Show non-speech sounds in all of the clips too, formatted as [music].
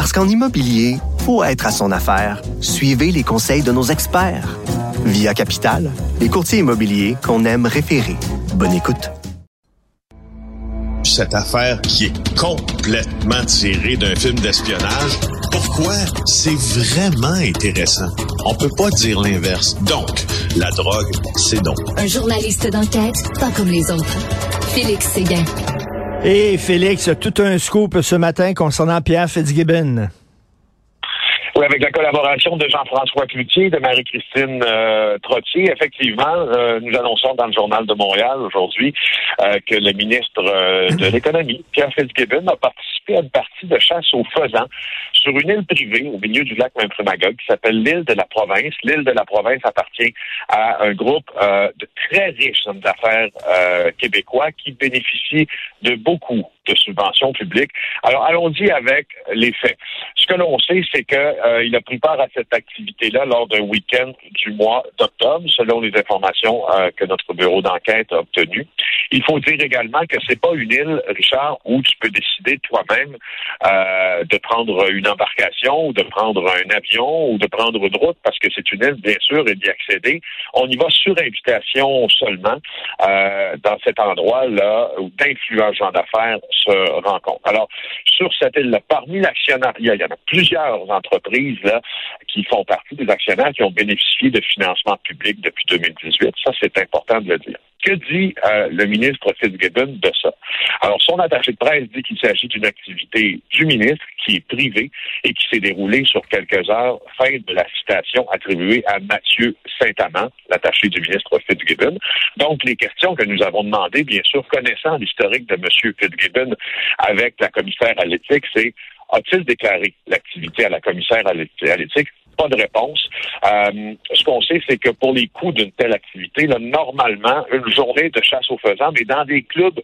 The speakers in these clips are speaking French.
Parce qu'en immobilier, faut être à son affaire. Suivez les conseils de nos experts. Via Capital, les courtiers immobiliers qu'on aime référer. Bonne écoute cette affaire qui est complètement tirée d'un film d'espionnage. Pourquoi? C'est vraiment intéressant? On peut pas dire l'inverse. Donc, la drogue, c'est donc. Un journaliste d'enquête, pas comme les autres. Félix Séguin. Et Félix, tout un scoop ce matin concernant Pierre Fitzgibbon. Oui, avec la collaboration de Jean-François Cloutier, de Marie-Christine euh, Trottier, effectivement, euh, nous annonçons dans le Journal de Montréal aujourd'hui euh, que le ministre de l'Économie, Pierre Fitzgibbon, a participé à une partie de chasse aux faisans sur une île privée au milieu du lac Memphremagog qui s'appelle l'île de la province. L'île de la province appartient à un groupe de très riches hommes d'affaires québécois qui bénéficient de beaucoup de subventions publiques. Alors, allons-y avec les faits. Que l'on sait, c'est qu'il euh, a pris part à cette activité-là lors d'un week-end du mois d'octobre, selon les informations euh, que notre bureau d'enquête a obtenues. Il faut dire également que c'est pas une île, Richard, où tu peux décider toi-même euh, de prendre une embarcation ou de prendre un avion ou de prendre une route, parce que c'est une île, bien sûr, et d'y accéder. On y va sur invitation seulement euh, dans cet endroit-là où d'influents gens d'affaires se rencontrent. Alors, sur cette île-là, parmi l'actionnariat, il y en a plusieurs entreprises qui font partie des actionnaires qui ont bénéficié de financement public depuis 2018. Ça, c'est important de le dire. Que dit euh, le ministre Fitzgibbon de ça? Alors, son attaché de presse dit qu'il s'agit d'une activité du ministre qui est privée et qui s'est déroulée sur quelques heures, fin de la citation attribuée à Mathieu Saint-Amand, l'attaché du ministre Fitzgibbon. Donc, les questions que nous avons demandées, bien sûr, connaissant l'historique de M. Fitzgibbon avec la commissaire à l'éthique, c'est a-t-il déclaré l'activité à la commissaire à l'éthique? Pas de réponse. Euh, ce qu'on sait, c'est que pour les coûts d'une telle activité, là, normalement, une journée de chasse aux faisans, mais dans des clubs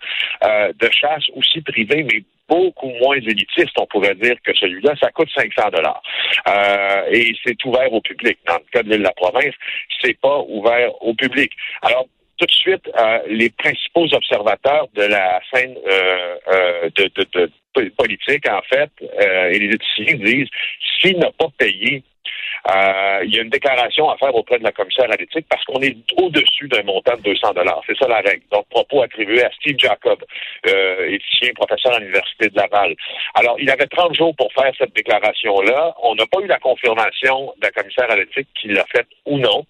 euh, de chasse aussi privés, mais beaucoup moins élitistes, on pourrait dire que celui-là, ça coûte 500 dollars. Euh, et c'est ouvert au public. Dans le cas de l'île de la province, c'est pas ouvert au public. Alors, tout de suite, euh, les principaux observateurs de la scène euh, euh, de, de, de, politique, en fait, et les étudiants disent, s'il n'a pas payé euh, il y a une déclaration à faire auprès de la commissaire à l'éthique parce qu'on est au-dessus d'un montant de 200 dollars. C'est ça la règle. Donc, propos attribués à Steve Jacob, euh, éthicien, professeur à l'Université de Laval. Alors, il avait 30 jours pour faire cette déclaration-là. On n'a pas eu la confirmation de la commissaire à l'éthique qu'il l'a faite ou non.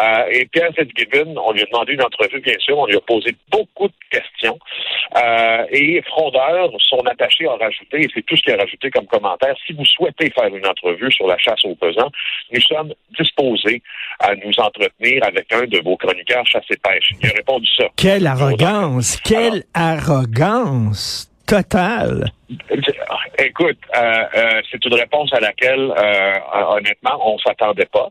Euh, et Pierre Fitzgibbon, on lui a demandé une entrevue, bien sûr. On lui a posé beaucoup de questions. Euh, et Frondeur, son attaché, a rajouté, et c'est tout ce qu'il a rajouté comme commentaire, si vous souhaitez faire une entrevue sur la chasse aux pesants, nous sommes disposés à nous entretenir avec un de vos chroniqueurs chasse et pêche. Il a répondu ça. Quelle arrogance! Quelle arrogance totale! Écoute, euh, euh, c'est une réponse à laquelle, euh, honnêtement, on s'attendait pas.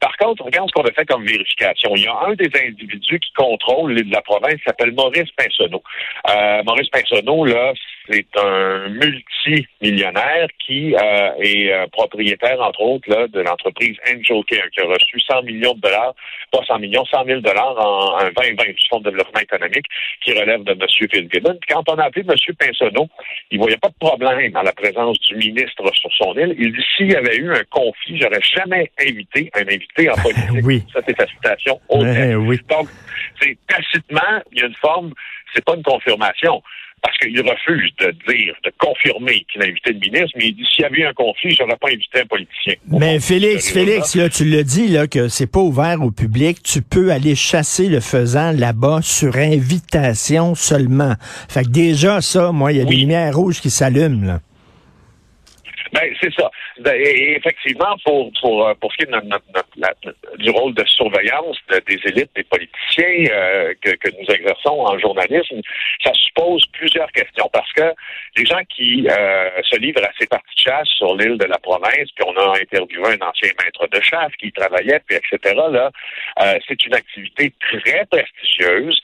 Par contre, regarde ce qu'on a fait comme vérification. Il y a un des individus qui contrôle l'île de la province s'appelle Maurice Pinsonneau. Maurice Pinsonneau, là, c'est un multimillionnaire qui euh, est euh, propriétaire, entre autres, là, de l'entreprise Angel Care, qui a reçu 100 millions de dollars, pas 100 millions, 100 000 dollars en un 2020 du Fonds de développement économique qui relève de M. Fitzgibbon. quand on a appelé M. Pinsonneau, il voyait pas de problème à la présence du ministre sur son île. Il dit s'il y avait eu un conflit, j'aurais jamais invité un invité en politique. [laughs] oui. Ça, c'est sa citation. oui. Donc, c'est tacitement, il y a une forme, c'est pas une confirmation parce qu'il refuse de dire, de confirmer qu'il a invité le ministre, mais il dit s'il y avait eu un conflit, je n'aurais pas invité un politicien. Mais Félix, Félix, là, tu le dis là, que c'est pas ouvert au public. Tu peux aller chasser le faisant là-bas sur invitation seulement. Fait que déjà, ça, moi, il y a des lumières rouges qui s'allument. Ben, c'est ça. Ben, et, effectivement, pour, pour, euh, pour ce qui est de notre, notre, du rôle de surveillance des élites, des politiciens euh, que, que nous exerçons en journalisme, ça suppose plusieurs questions. Parce que les gens qui euh, se livrent à ces parties de chasse sur l'île de la province, puis on a interviewé un ancien maître de chasse qui travaillait, puis etc., là, c'est une activité très prestigieuse.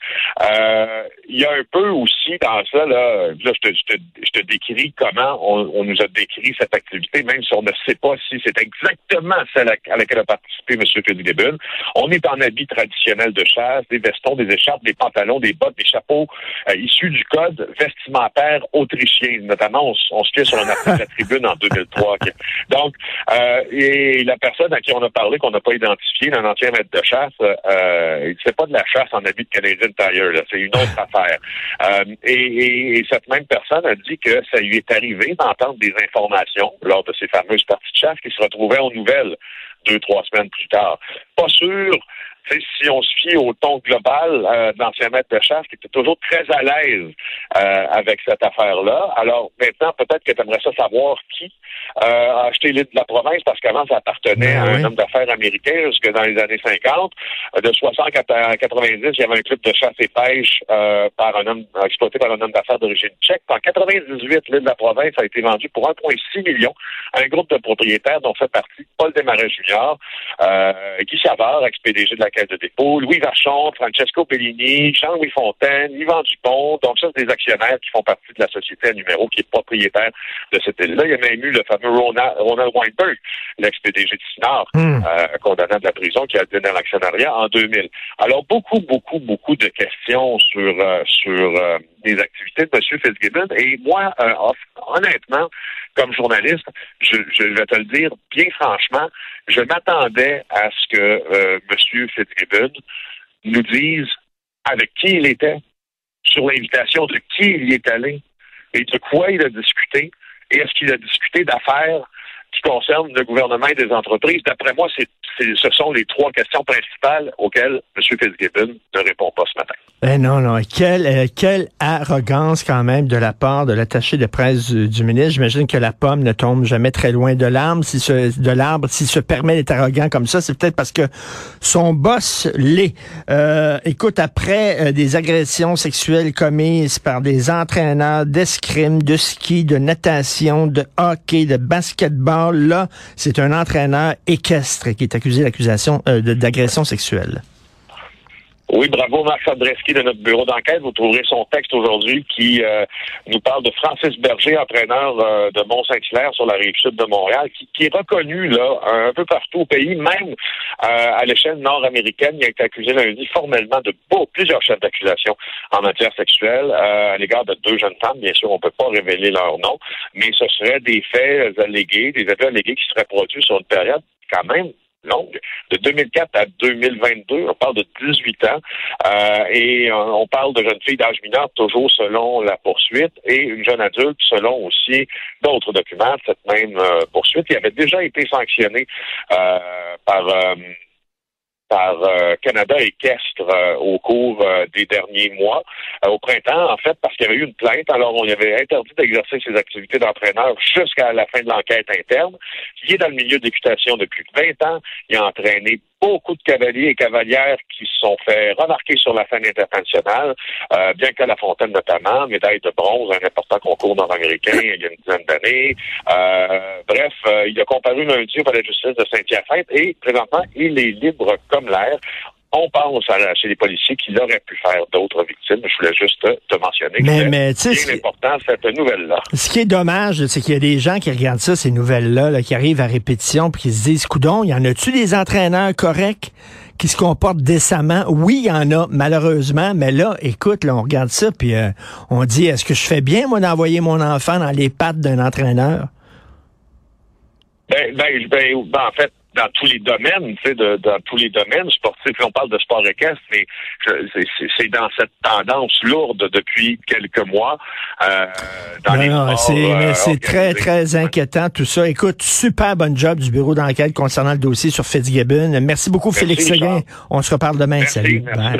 Il y a un peu aussi dans ça, là, là je, te, je, te, je te décris comment on, on nous a décrit cette activité, même si on ne sait pas si c'est exactement celle à laquelle a participé M. Fitzgibbon. On est en habit traditionnel de chasse, des vestons, des écharpes, des pantalons, des bottes, des chapeaux euh, issus du code vestimentaire autrichien. Notamment, on, se fait sur un article de la tribune en 2003. [laughs] Donc, euh, et la personne à qui on a parlé, qu'on n'a pas identifié, un ancien maître de chasse, euh, c'est pas de la chasse en habit de Canadian Tire, c'est une autre [laughs] affaire. Euh, et, et cette même personne a dit que ça lui est arrivé d'entendre des informations lors de ces fameuses parties de chasse qui se retrouvaient en nouvelles deux, trois semaines plus tard. Pas sûr si on se fie au ton global euh, de l'ancien maître de chasse qui était toujours très à l'aise euh, avec cette affaire-là. Alors maintenant, peut-être que tu aimerais ça savoir qui euh, a acheté l'île de la province parce qu'avant, ça appartenait ben à un homme d'affaires américain jusque dans les années 50. De 60 à 90, il y avait un club de chasse et pêche par un homme exploité par un homme d'affaires d'origine tchèque. En 98, l'île de la province a été vendue pour 1,6 million à un groupe de propriétaires dont fait partie Paul Desmarais Junior, Guy Savard, ex-PDG de la de dépôt, Louis Vachon, Francesco Bellini, Jean-Louis Fontaine, Yvan Dupont. Donc, ça, c'est des actionnaires qui font partie de la société à numéro qui est propriétaire de cette île-là. Il y a même eu le fameux Ronald, Weinberg, l'ex-PDG de Sinard, hmm. euh, condamné de la prison, qui a donné l'actionnariat en 2000. Alors, beaucoup, beaucoup, beaucoup de questions sur, euh, sur euh, des activités de M. Fitzgibbon. Et moi, honnêtement, comme journaliste, je, je, vais te le dire bien franchement, je m'attendais à ce que euh, Nous dise avec qui il était, sur l'invitation de qui il y est allé et de quoi il a discuté, et est-ce qu'il a discuté d'affaires qui concernent le gouvernement et des entreprises. D'après moi, c'est, ce sont les trois questions principales auxquelles M. Fitzgibbon ne répond pas ce matin. Eh non, non. Quelle, euh, quelle arrogance quand même de la part de l'attaché de presse du, ministre. J'imagine que la pomme ne tombe jamais très loin de l'arbre. Si de l'arbre, s'il se permet d'être arrogant comme ça, c'est peut-être parce que son boss l'est. Euh, écoute, après euh, des agressions sexuelles commises par des entraîneurs d'escrime, de ski, de natation, de hockey, de basketball, là, c'est un entraîneur équestre qui est accusé d'accusation d'agression sexuelle. Oui, bravo Marc Sadreski de notre bureau d'enquête. Vous trouverez son texte aujourd'hui qui euh, nous parle de Francis Berger, entraîneur euh, de Mont-Saint-Hilaire sur la rive sud de Montréal, qui, est reconnu là un peu partout au pays, même euh, à l'échelle nord-américaine. Il a été accusé lundi formellement de plusieurs chefs d'accusation en matière sexuelle à l'égard de deux jeunes femmes. Bien sûr, on ne peut pas révéler leur nom, mais ce seraient des faits allégués, des faits allégués qui seraient produits sur une période quand même longue, de 2004 à 2022. On parle de 18 ans euh, et on parle de jeunes filles d'âge mineur toujours selon la poursuite et une jeune adulte selon aussi d'autres documents cette même euh, poursuite. Il avait déjà été sanctionné euh, par par euh, Canada Équestre euh, au cours euh, des derniers mois. au printemps, en fait, parce qu'il y avait eu une plainte, alors on y avait interdit d'exercer ses activités d'entraîneur jusqu'à la fin de l'enquête interne. Il est dans le milieu d'équitation depuis 20 ans. Il a entraîné beaucoup de cavaliers et cavalières qui se sont fait remarquer sur la scène internationale, euh, bien qu'à La Fontaine notamment, médaille de bronze, un important concours nord-américain il y a une dizaine d'années. Euh, bref, euh, il a comparu lundi au palais de justice de Saint-Hyacinthe et présentement, il est libre comme l'air. On pense à, chez les policiers qu'il aurait pu faire d'autres victimes. Je voulais juste te mentionner mais, que mais, c'est important cette nouvelle-là. Ce qui est dommage, c'est qu'il y a des gens qui regardent ça, ces nouvelles-là, qui arrivent à répétition, puis qui se disent, coudon, y en a-tu des entraîneurs corrects qui se comportent décemment? Oui, il y en a, malheureusement, mais là, écoute, là, on regarde ça, puis euh, on dit, est-ce que je fais bien, moi, d'envoyer mon enfant dans les pattes d'un entraîneur? Ben, ben, ben, ben en fait, dans tous les domaines, tu sais, de, dans tous les domaines sportifs. On parle de sport équestre, mais c'est dans cette tendance lourde depuis quelques mois. Euh, c'est euh, très, très inquiétant tout ça. Écoute, super bon job du bureau d'enquête concernant le dossier sur Fitzgibbon. Merci beaucoup, Félix Seguin. On se reparle demain. Salut. Merci